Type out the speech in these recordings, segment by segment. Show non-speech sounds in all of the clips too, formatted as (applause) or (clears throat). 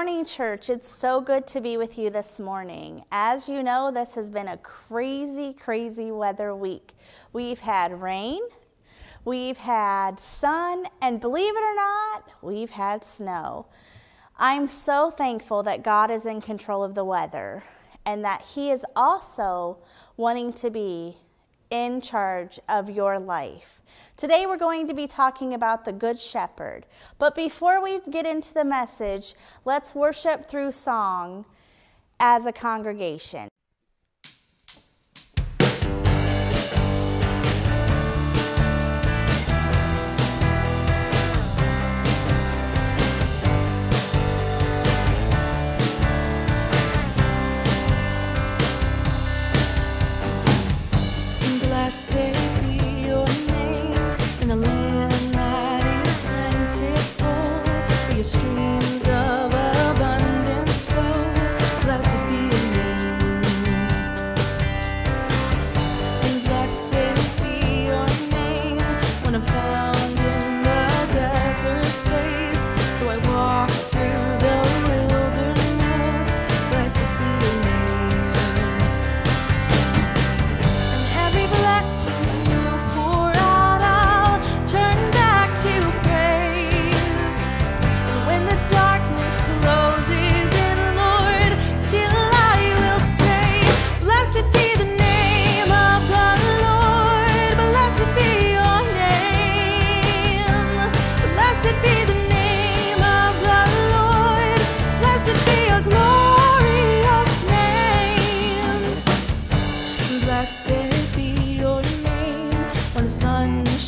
Morning, church. It's so good to be with you this morning. As you know, this has been a crazy, crazy weather week. We've had rain, we've had sun, and believe it or not, we've had snow. I'm so thankful that God is in control of the weather and that He is also wanting to be in charge of your life. Today we're going to be talking about the Good Shepherd. But before we get into the message, let's worship through song as a congregation.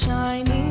Amen.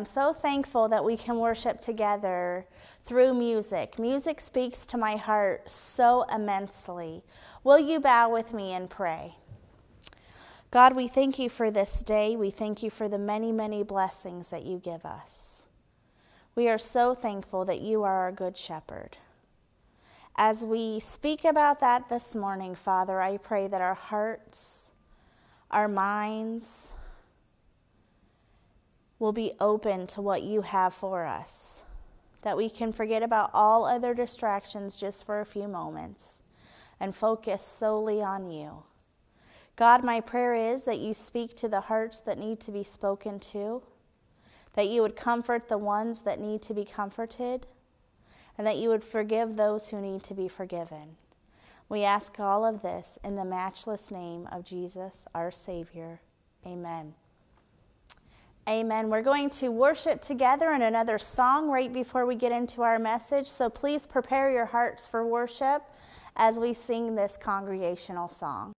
I'm so thankful that we can worship together through music. Music speaks to my heart so immensely. Will you bow with me and pray? God, we thank you for this day. We thank you for the many, many blessings that you give us. We are so thankful that you are our good shepherd. As we speak about that this morning, Father, I pray that our hearts, our minds, will be open to what you have for us, that we can forget about all other distractions just for a few moments and focus solely on you. God, my prayer is that you speak to the hearts that need to be spoken to, that you would comfort the ones that need to be comforted, and that you would forgive those who need to be forgiven. We ask all of this in the matchless name of Jesus, our Savior. Amen. Amen. We're going to worship together in another song right before we get into our message. So please prepare your hearts for worship as we sing this congregational song.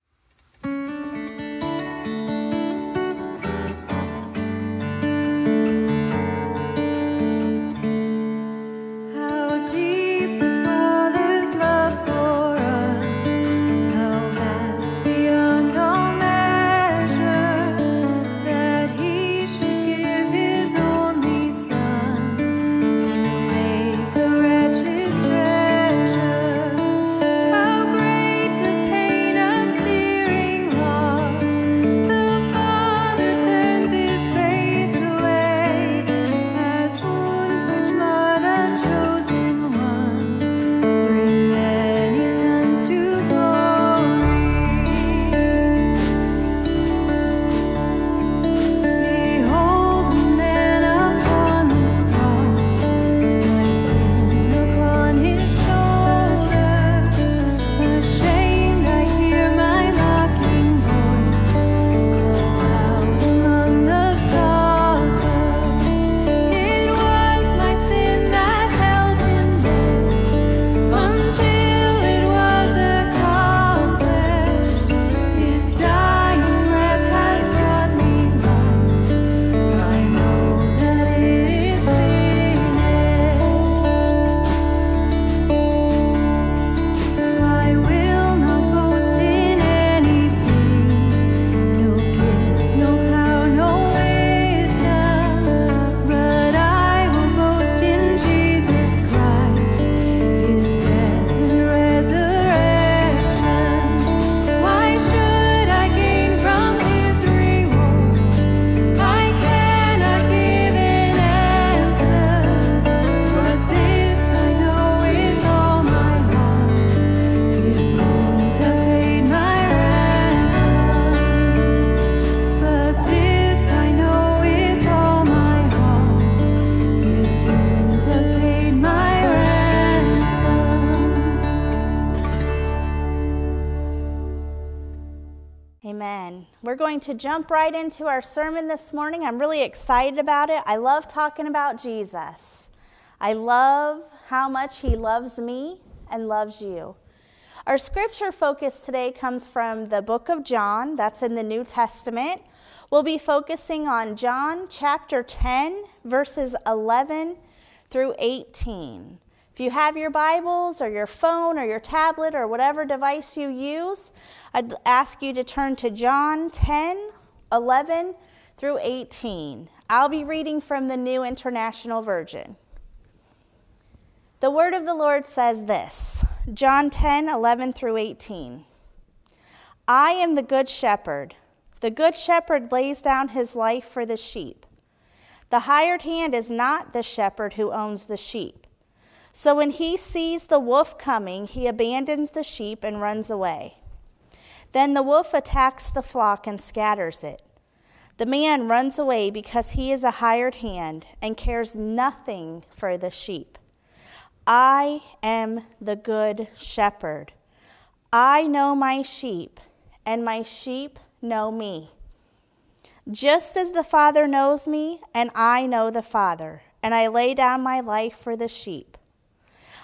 To jump right into our sermon this morning. I'm really excited about it. I love talking about Jesus. I love how much he loves me and loves you. Our scripture focus today comes from the book of John, that's in the New Testament. We'll be focusing on John chapter 10, verses 11 through 18. If you have your Bibles or your phone or your tablet or whatever device you use, I'd ask you to turn to John 10, 11 through 18. I'll be reading from the New International Version. The word of the Lord says this John 10, 11 through 18. I am the good shepherd. The good shepherd lays down his life for the sheep. The hired hand is not the shepherd who owns the sheep. So when he sees the wolf coming, he abandons the sheep and runs away. Then the wolf attacks the flock and scatters it. The man runs away because he is a hired hand and cares nothing for the sheep. I am the good shepherd. I know my sheep, and my sheep know me. Just as the Father knows me, and I know the Father, and I lay down my life for the sheep.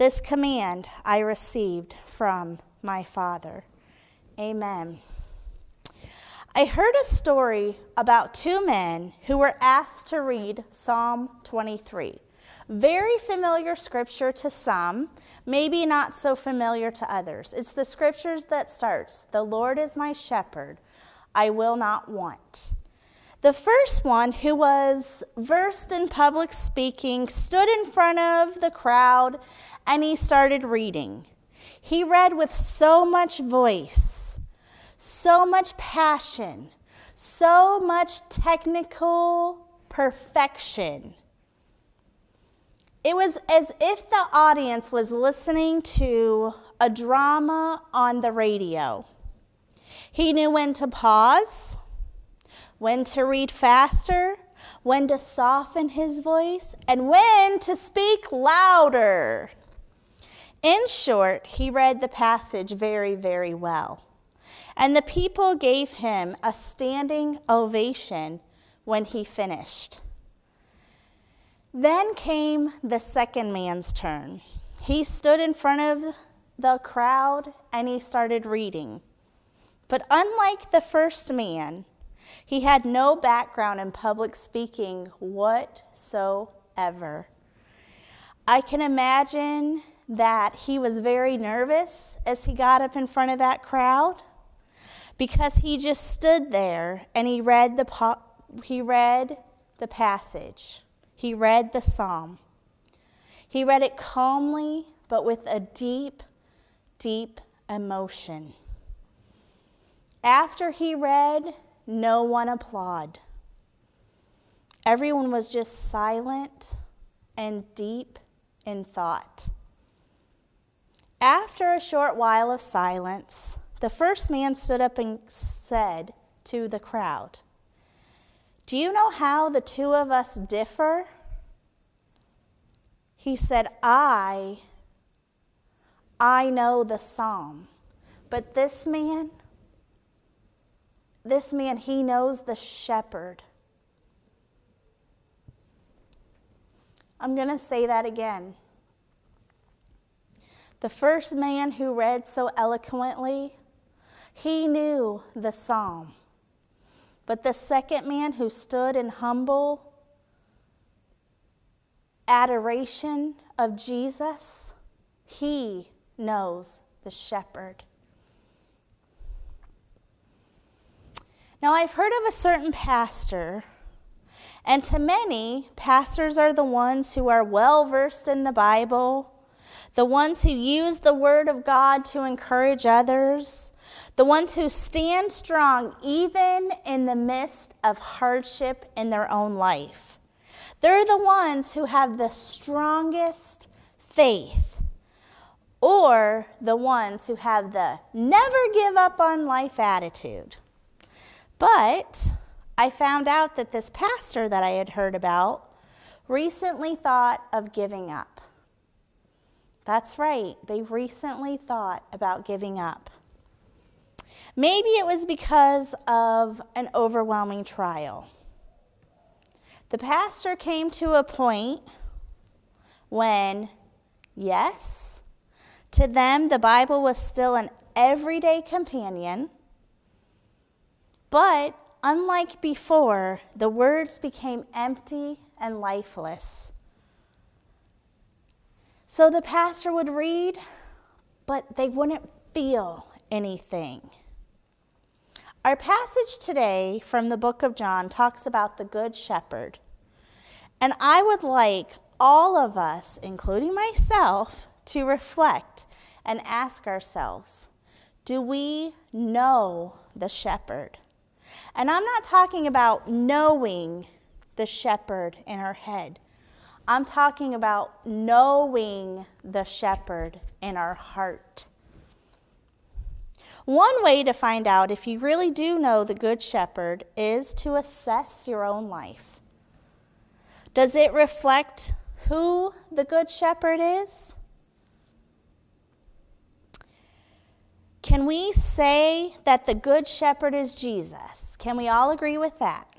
This command I received from my Father. Amen. I heard a story about two men who were asked to read Psalm 23. Very familiar scripture to some, maybe not so familiar to others. It's the scriptures that starts, "The Lord is my shepherd, I will not want." The first one, who was versed in public speaking, stood in front of the crowd and he started reading. He read with so much voice, so much passion, so much technical perfection. It was as if the audience was listening to a drama on the radio. He knew when to pause, when to read faster, when to soften his voice, and when to speak louder. In short, he read the passage very, very well. And the people gave him a standing ovation when he finished. Then came the second man's turn. He stood in front of the crowd and he started reading. But unlike the first man, he had no background in public speaking whatsoever. I can imagine that he was very nervous as he got up in front of that crowd because he just stood there and he read the, po- he read the passage. He read the psalm. He read it calmly, but with a deep, deep emotion. After he read, no one applauded. Everyone was just silent and deep in thought. After a short while of silence, the first man stood up and said to the crowd, do you know how the two of us differ? He said, I, I know the psalm, but this man, this man, he knows the shepherd. I'm going to say that again. The first man who read so eloquently, he knew the psalm. But the second man who stood in humble adoration of Jesus, he knows the shepherd. Now, I've heard of a certain pastor, and to many, pastors are the ones who are well versed in the Bible, the ones who use the Word of God to encourage others, the ones who stand strong even in the midst of hardship in their own life. They're the ones who have the strongest faith, or the ones who have the never give up on life attitude. But I found out that this pastor that I had heard about recently thought of giving up. That's right, they recently thought about giving up. Maybe it was because of an overwhelming trial. The pastor came to a point when, yes, to them the Bible was still an everyday companion, but unlike before, the words became empty and lifeless. So the pastor would read, but they wouldn't feel anything. Our passage today from the book of John talks about the Good Shepherd. And I would like all of us, including myself, to reflect and ask ourselves do we know the shepherd? And I'm not talking about knowing the shepherd in our head. I'm talking about knowing the shepherd in our heart. One way to find out if you really do know the Good Shepherd is to assess your own life. Does it reflect who the Good Shepherd is? Can we say that the Good Shepherd is Jesus? Can we all agree with that?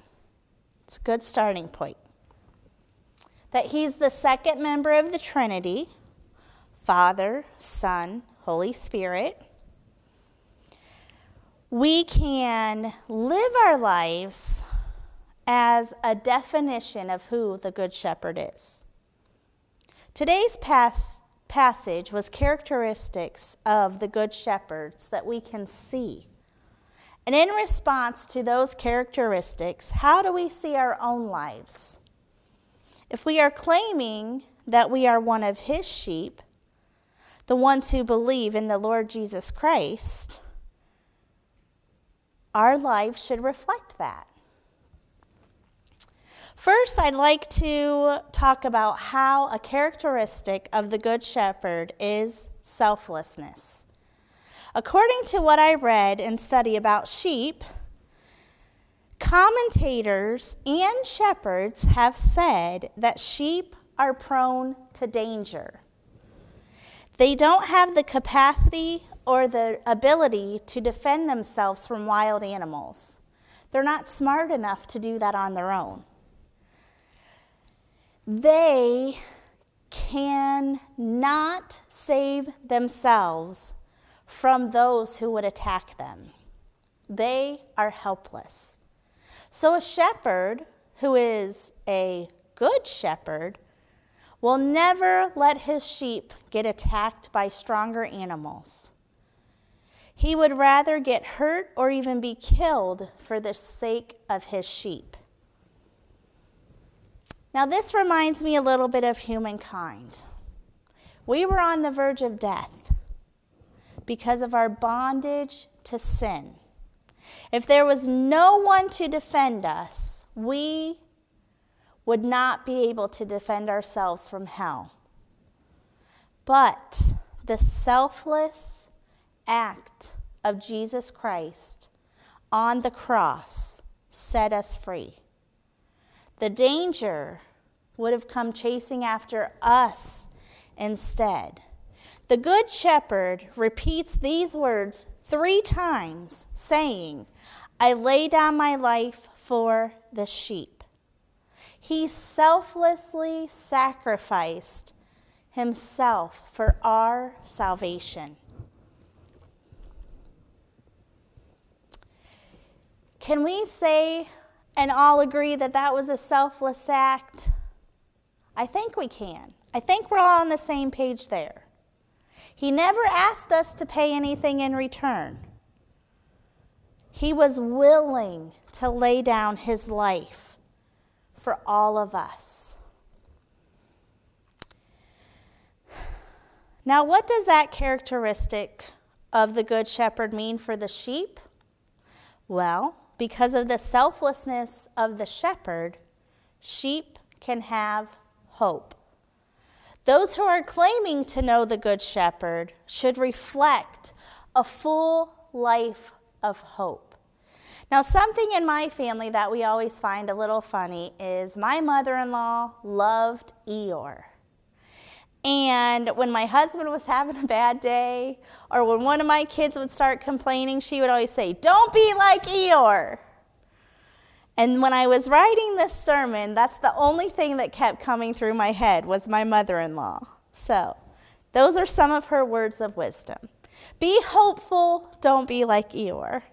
It's a good starting point. That he's the second member of the Trinity Father, Son, Holy Spirit we can live our lives as a definition of who the Good Shepherd is. Today's pas- passage was characteristics of the Good Shepherds that we can see. And in response to those characteristics, how do we see our own lives? If we are claiming that we are one of His sheep, the ones who believe in the Lord Jesus Christ, our lives should reflect that. First, I'd like to talk about how a characteristic of the Good Shepherd is selflessness. According to what I read and study about sheep, commentators and shepherds have said that sheep are prone to danger. They don't have the capacity or the ability to defend themselves from wild animals. They're not smart enough to do that on their own they cannot save themselves from those who would attack them. They are helpless. So, a shepherd who is a good shepherd will never let his sheep get attacked by stronger animals. He would rather get hurt or even be killed for the sake of his sheep. Now, this reminds me a little bit of humankind. We were on the verge of death because of our bondage to sin. If there was no one to defend us, we would not be able to defend ourselves from hell. But the selfless act of Jesus Christ on the cross set us free. The danger would have come chasing after us instead. The Good Shepherd repeats these words three times, saying, I lay down my life for the sheep. He selflessly sacrificed himself for our salvation. Can we say and all agree that that was a selfless act? I think we can. I think we're all on the same page there. He never asked us to pay anything in return. He was willing to lay down his life for all of us. Now, what does that characteristic of the Good Shepherd mean for the sheep? Well, because of the selflessness of the shepherd, sheep can have hope. Those who are claiming to know the Good Shepherd should reflect a full life of hope. Now, something in my family that we always find a little funny is my mother in law loved Eeyore. And when my husband was having a bad day, or when one of my kids would start complaining, she would always say, Don't be like Eeyore. And when I was writing this sermon, that's the only thing that kept coming through my head was my mother-in-law. So, those are some of her words of wisdom. Be hopeful, don't be like Eeyore.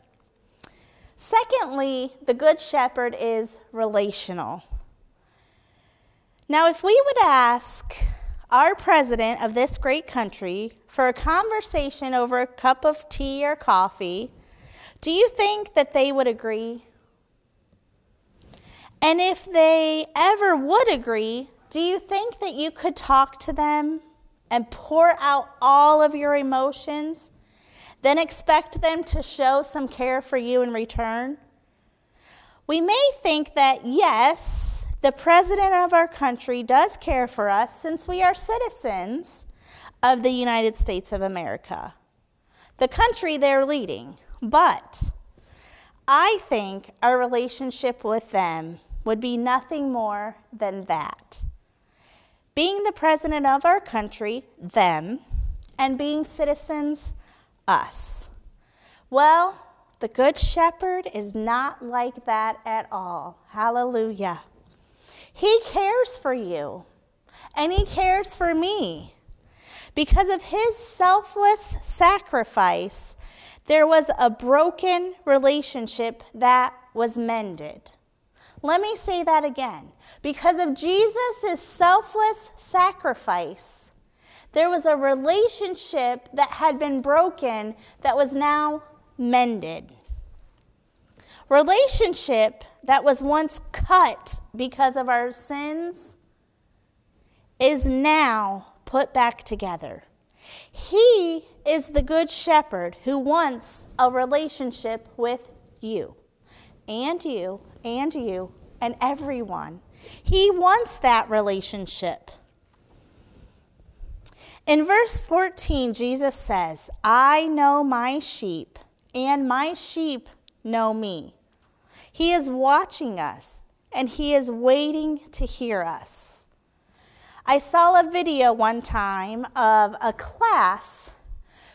Secondly, the Good Shepherd is relational. Now, if we would ask our president of this great country for a conversation over a cup of tea or coffee, do you think that they would agree? And if they ever would agree, do you think that you could talk to them and pour out all of your emotions, then expect them to show some care for you in return? We may think that, yes, the president of our country does care for us since we are citizens of the United States of America, the country they're leading. But I think our relationship with them would be nothing more than that. Being the president of our country, them, and being citizens, us. Well, the Good Shepherd is not like that at all. Hallelujah. He cares for you, and He cares for me. Because of His selfless sacrifice, there was a broken relationship that was mended. Let me say that again. Because of Jesus' selfless sacrifice, there was a relationship that had been broken that was now mended. Relationship that was once cut because of our sins is now put back together. He is the good shepherd who wants a relationship with you and you and you and everyone He wants that relationship. In verse 14, Jesus says, I know my sheep, and my sheep know me. He is watching us, and He is waiting to hear us. I saw a video one time of a class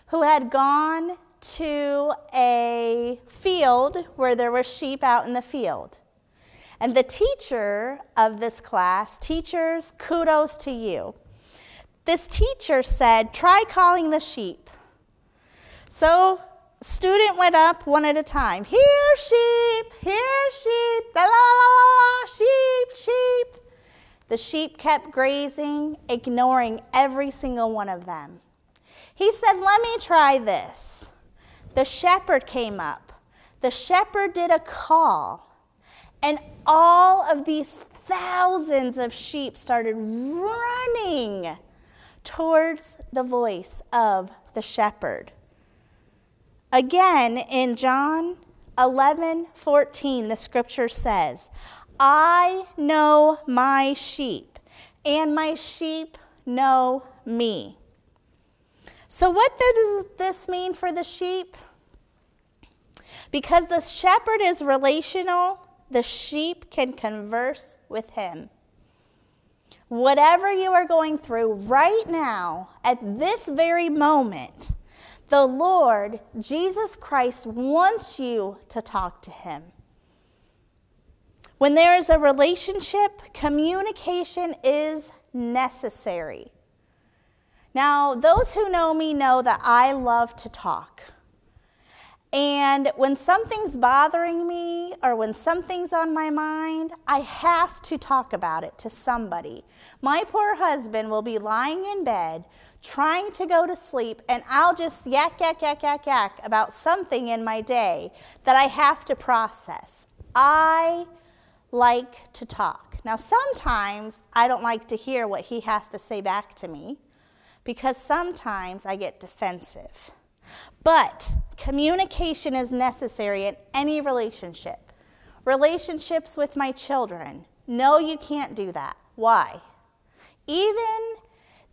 who had gone to a field where there were sheep out in the field. And the teacher of this class, teachers, kudos to you. This teacher said, try calling the sheep. So student went up one at a time. Here, sheep, here, sheep, la la la la, sheep, sheep. The sheep kept grazing, ignoring every single one of them. He said, Let me try this. The shepherd came up. The shepherd did a call, and all of these thousands of sheep started running towards the voice of the shepherd. Again, in John 11 14, the scripture says, I know my sheep, and my sheep know me. So, what does this mean for the sheep? Because the shepherd is relational, the sheep can converse with him. Whatever you are going through right now, at this very moment, the Lord, Jesus Christ, wants you to talk to him. When there is a relationship, communication is necessary. Now, those who know me know that I love to talk. And when something's bothering me or when something's on my mind, I have to talk about it to somebody. My poor husband will be lying in bed trying to go to sleep, and I'll just yak, yak, yak, yak, yak about something in my day that I have to process. I like to talk. Now, sometimes I don't like to hear what he has to say back to me because sometimes I get defensive. But communication is necessary in any relationship. Relationships with my children. No, you can't do that. Why? Even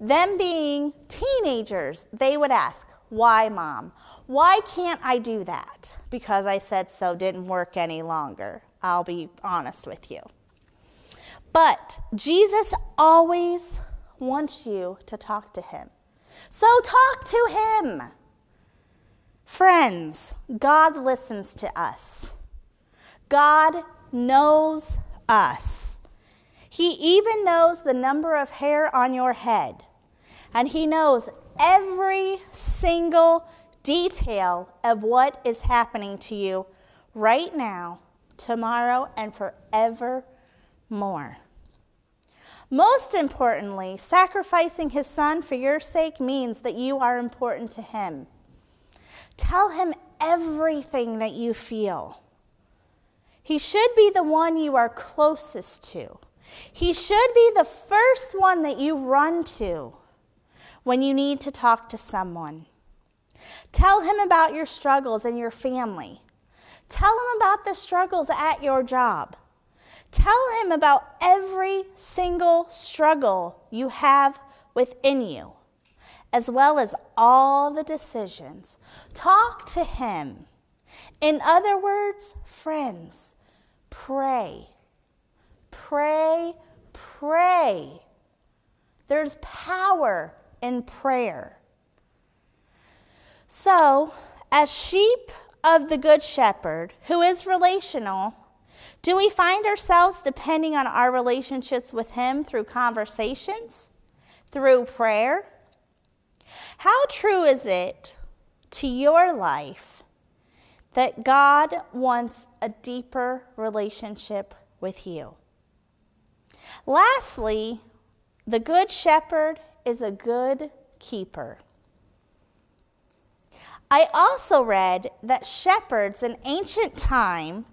them being teenagers, they would ask, Why, mom? Why can't I do that? Because I said so didn't work any longer. I'll be honest with you. But Jesus always wants you to talk to him. So talk to him. Friends, God listens to us. God knows us. He even knows the number of hair on your head. And He knows every single detail of what is happening to you right now tomorrow, and forevermore. Most importantly, sacrificing his son for your sake means that you are important to him. Tell him everything that you feel. He should be the one you are closest to. He should be the first one that you run to when you need to talk to someone. Tell him about your struggles and your family. Tell him about the struggles at your job. Tell him about every single struggle you have within you, as well as all the decisions. Talk to him. In other words, friends, pray. Pray, pray. There's power in prayer. So, as sheep of the Good Shepherd, who is relational, do we find ourselves depending on our relationships with Him through conversations, through prayer? How true is it to your life that God wants a deeper relationship with you? Lastly, the Good Shepherd is a good keeper. I also read that shepherds in ancient time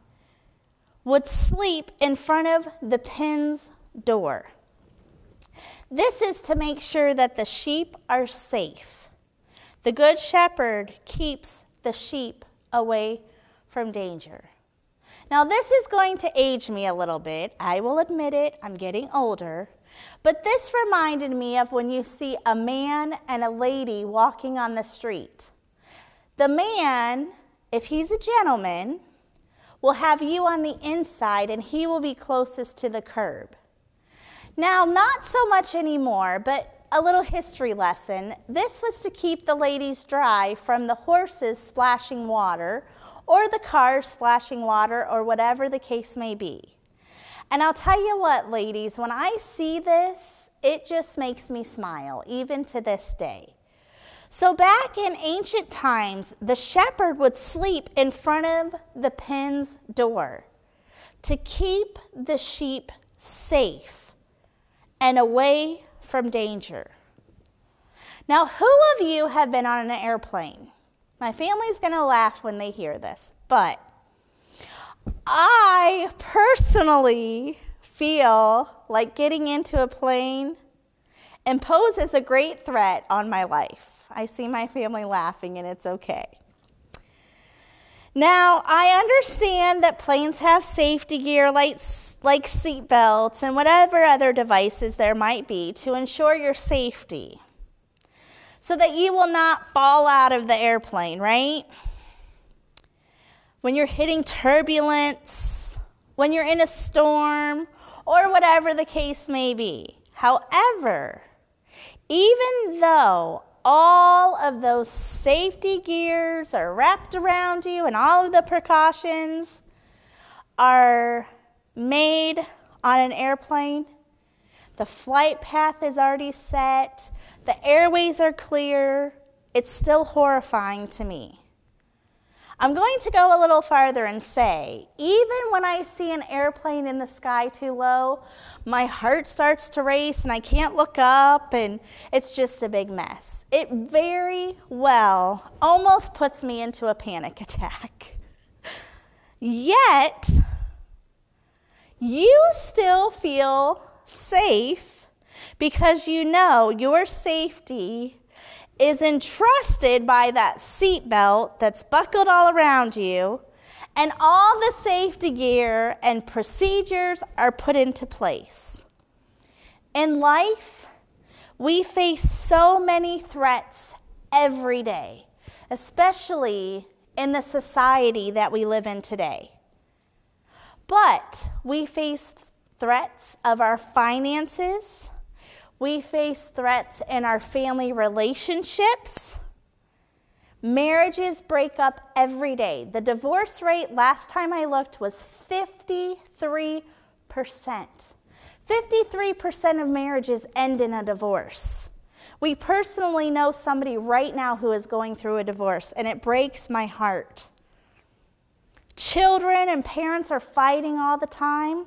would sleep in front of the pen's door. This is to make sure that the sheep are safe. The good shepherd keeps the sheep away from danger. Now, this is going to age me a little bit. I will admit it, I'm getting older. But this reminded me of when you see a man and a lady walking on the street. The man, if he's a gentleman, will have you on the inside and he will be closest to the curb. Now, not so much anymore, but a little history lesson. This was to keep the ladies dry from the horses splashing water or the cars splashing water or whatever the case may be. And I'll tell you what, ladies, when I see this, it just makes me smile, even to this day. So, back in ancient times, the shepherd would sleep in front of the pen's door to keep the sheep safe and away from danger. Now, who of you have been on an airplane? My family's going to laugh when they hear this, but I personally feel like getting into a plane imposes a great threat on my life. I see my family laughing, and it's okay. Now, I understand that planes have safety gear like, like seat belts and whatever other devices there might be to ensure your safety so that you will not fall out of the airplane, right? When you're hitting turbulence, when you're in a storm, or whatever the case may be. However, even though all of those safety gears are wrapped around you and all of the precautions are made on an airplane. The flight path is already set, the airways are clear. It's still horrifying to me. I'm going to go a little farther and say, even when I see an airplane in the sky too low, my heart starts to race and I can't look up, and it's just a big mess. It very well almost puts me into a panic (laughs) attack. Yet, you still feel safe because you know your safety is entrusted by that seatbelt that's buckled all around you, and all the safety gear and procedures are put into place. In life, we face so many threats every day, especially in the society that we live in today. But we face threats of our finances we face threats in our family relationships. Marriages break up every day. The divorce rate last time I looked was 53%. 53% of marriages end in a divorce. We personally know somebody right now who is going through a divorce, and it breaks my heart. Children and parents are fighting all the time.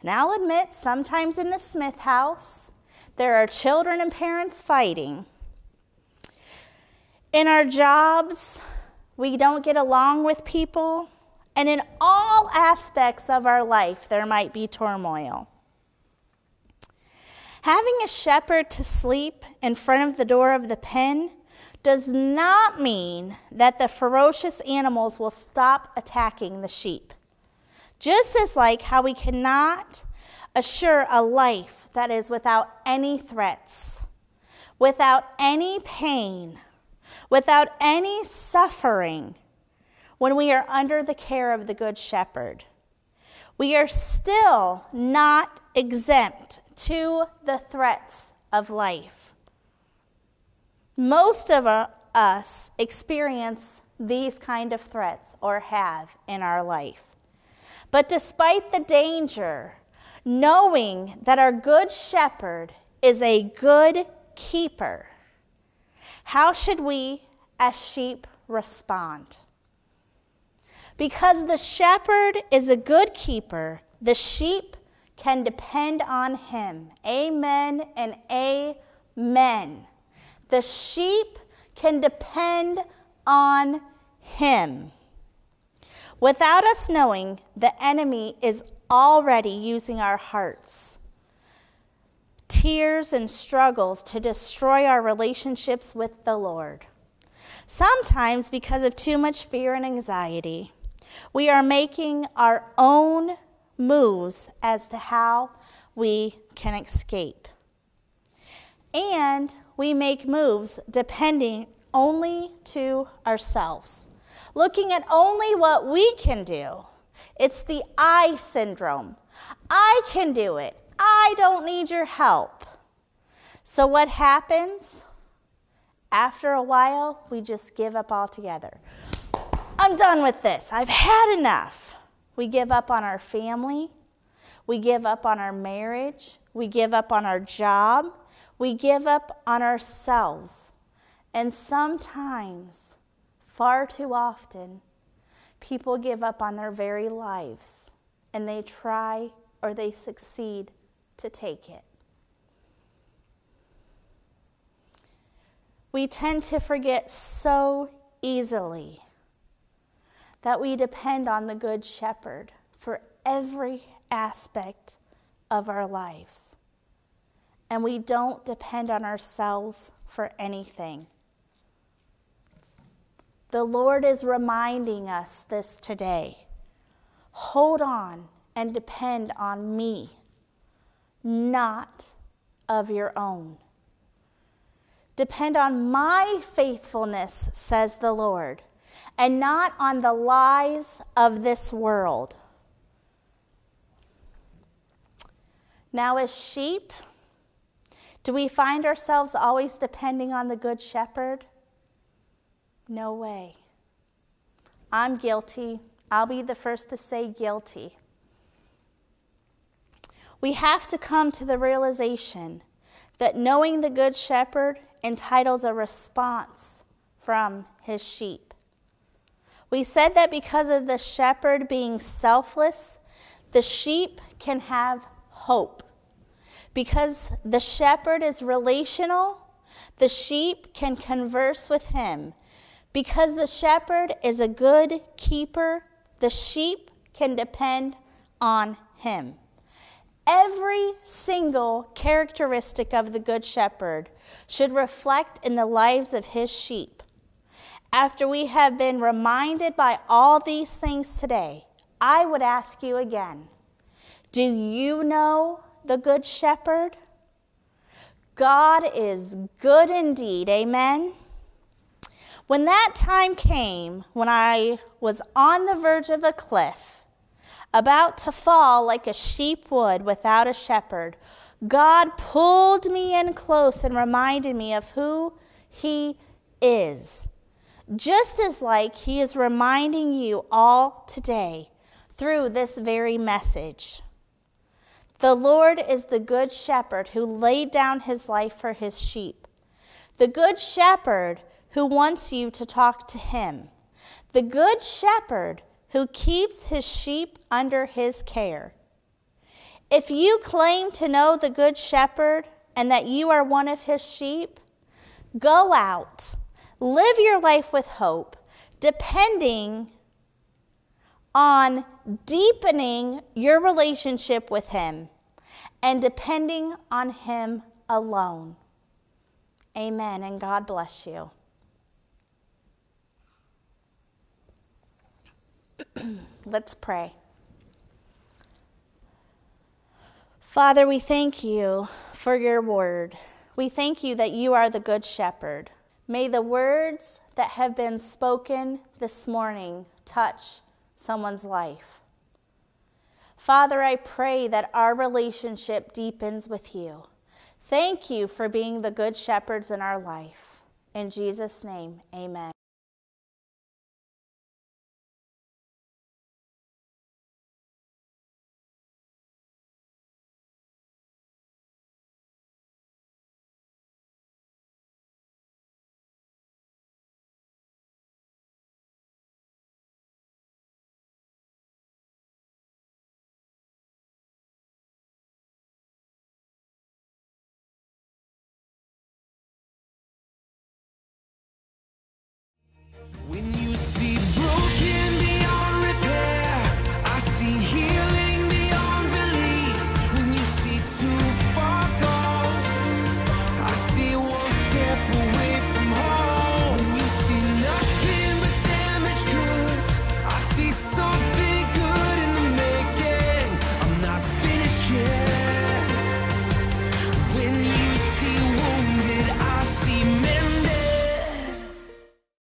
And I'll admit, sometimes in the Smith house, there are children and parents fighting. In our jobs, we don't get along with people. And in all aspects of our life, there might be turmoil. Having a shepherd to sleep in front of the door of the pen does not mean that the ferocious animals will stop attacking the sheep. Just as like how we cannot assure a life that is without any threats, without any pain, without any suffering when we are under the care of the Good Shepherd. We are still not exempt to the threats of life. Most of us experience these kind of threats or have in our life. But despite the danger knowing that our good shepherd is a good keeper, how should we as sheep respond? Because the shepherd is a good keeper, the sheep can depend on him. Amen and amen. The sheep can depend on him. Without us knowing, the enemy is already using our hearts, tears, and struggles to destroy our relationships with the Lord. Sometimes because of too much fear and anxiety. We are making our own moves as to how we can escape. And we make moves depending only to ourselves, looking at only what we can do. It's the I syndrome. I can do it. I don't need your help. So, what happens? After a while, we just give up altogether. I'm done with this. I've had enough. We give up on our family. We give up on our marriage. We give up on our job. We give up on ourselves. And sometimes, far too often, people give up on their very lives and they try or they succeed to take it. We tend to forget so easily that we depend on the Good Shepherd for every aspect of our lives. And we don't depend on ourselves for anything. The Lord is reminding us this today. Hold on and depend on me, not of your own. Depend on my faithfulness, says the Lord, and not on the lies of this world. Now, as sheep, do we find ourselves always depending on the Good Shepherd? No way. I'm guilty. I'll be the first to say guilty. We have to come to the realization that knowing the Good Shepherd entitles a response from his sheep. We said that because of the shepherd being selfless, the sheep can have hope. Because the shepherd is relational, the sheep can converse with him. Because the shepherd is a good keeper, the sheep can depend on him. Every single characteristic of the Good Shepherd should reflect in the lives of his sheep. After we have been reminded by all these things today, I would ask you again do you know the Good Shepherd? God is good indeed, amen? When that time came, when I was on the verge of a cliff, about to fall like a sheep would without a shepherd, God pulled me in close and reminded me of who He is. Just as like He is reminding you all today through this very message. The Lord is the good shepherd who laid down his life for his sheep. The good shepherd who wants you to talk to him. The good shepherd who keeps his sheep under his care. If you claim to know the Good Shepherd and that you are one of his sheep, go out, live your life with hope, depending on deepening your relationship with him and depending on him alone. Amen, and God bless you. (clears throat) Let's pray. Father, we thank you for your word. We thank you that you are the good shepherd. May the words that have been spoken this morning touch someone's life. Father, I pray that our relationship deepens with you. Thank you for being the good shepherds in our life. In Jesus' name, amen.